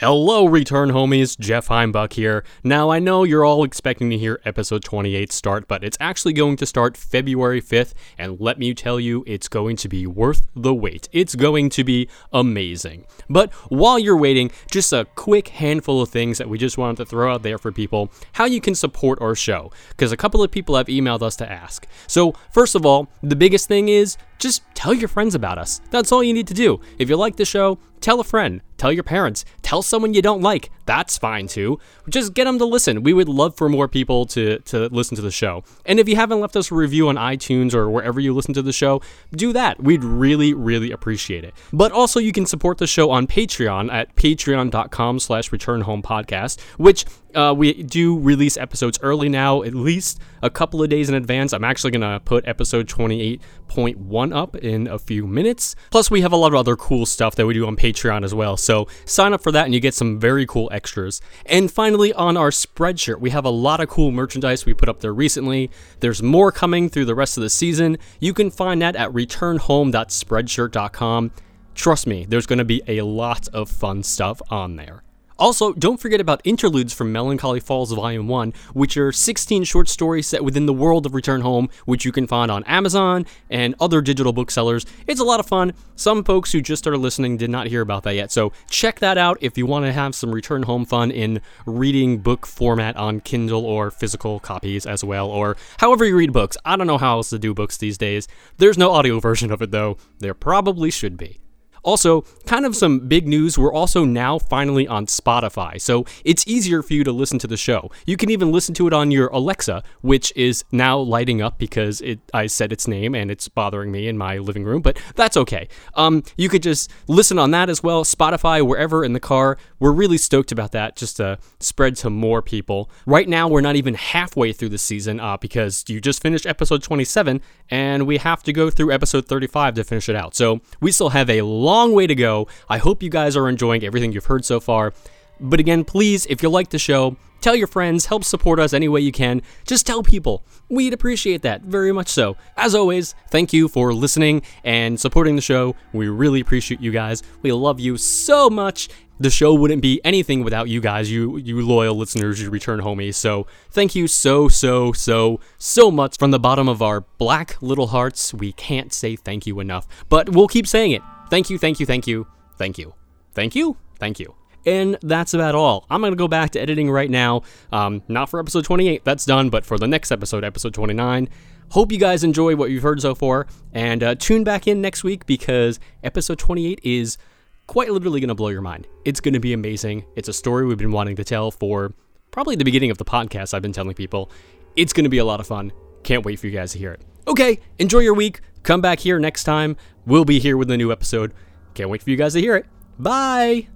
Hello, return homies. Jeff Heimbuck here. Now, I know you're all expecting to hear episode 28 start, but it's actually going to start February 5th, and let me tell you, it's going to be worth the wait. It's going to be amazing. But while you're waiting, just a quick handful of things that we just wanted to throw out there for people how you can support our show, because a couple of people have emailed us to ask. So, first of all, the biggest thing is just tell your friends about us. That's all you need to do. If you like the show, tell a friend, tell your parents, tell someone you don't like. That's fine too. Just get them to listen. We would love for more people to, to listen to the show. And if you haven't left us a review on iTunes or wherever you listen to the show, do that. We'd really, really appreciate it. But also you can support the show on Patreon at patreon.com slash returnhomepodcast, which uh, we do release episodes early now, at least a couple of days in advance. I'm actually going to put episode 28.1 up in a few minutes. Plus, we have a lot of other cool stuff that we do on Patreon as well. So sign up for that and you get some very cool extras. And finally, on our Spreadshirt, we have a lot of cool merchandise we put up there recently. There's more coming through the rest of the season. You can find that at returnhome.spreadshirt.com. Trust me, there's going to be a lot of fun stuff on there. Also, don't forget about Interludes from Melancholy Falls Volume 1, which are 16 short stories set within the world of Return Home, which you can find on Amazon and other digital booksellers. It's a lot of fun. Some folks who just started listening did not hear about that yet, so check that out if you want to have some Return Home fun in reading book format on Kindle or physical copies as well, or however you read books. I don't know how else to do books these days. There's no audio version of it though. There probably should be. Also, kind of some big news, we're also now finally on Spotify, so it's easier for you to listen to the show. You can even listen to it on your Alexa, which is now lighting up because it I said its name and it's bothering me in my living room, but that's okay. Um, you could just listen on that as well, Spotify, wherever in the car. We're really stoked about that just to spread to more people. Right now, we're not even halfway through the season uh, because you just finished episode 27 and we have to go through episode 35 to finish it out. So we still have a long way to go. I hope you guys are enjoying everything you've heard so far. But again, please, if you like the show, tell your friends, help support us any way you can. Just tell people. We'd appreciate that very much so. As always, thank you for listening and supporting the show. We really appreciate you guys. We love you so much. The show wouldn't be anything without you guys, you you loyal listeners, you return homies. So thank you so so so so much from the bottom of our black little hearts. We can't say thank you enough, but we'll keep saying it. Thank you, thank you, thank you, thank you, thank you, thank you. And that's about all. I'm going to go back to editing right now. Um, not for episode 28, that's done, but for the next episode, episode 29. Hope you guys enjoy what you've heard so far, and uh, tune back in next week because episode 28 is quite literally going to blow your mind. It's going to be amazing. It's a story we've been wanting to tell for probably the beginning of the podcast, I've been telling people. It's going to be a lot of fun. Can't wait for you guys to hear it. Okay, enjoy your week. Come back here next time. We'll be here with a new episode. Can't wait for you guys to hear it. Bye!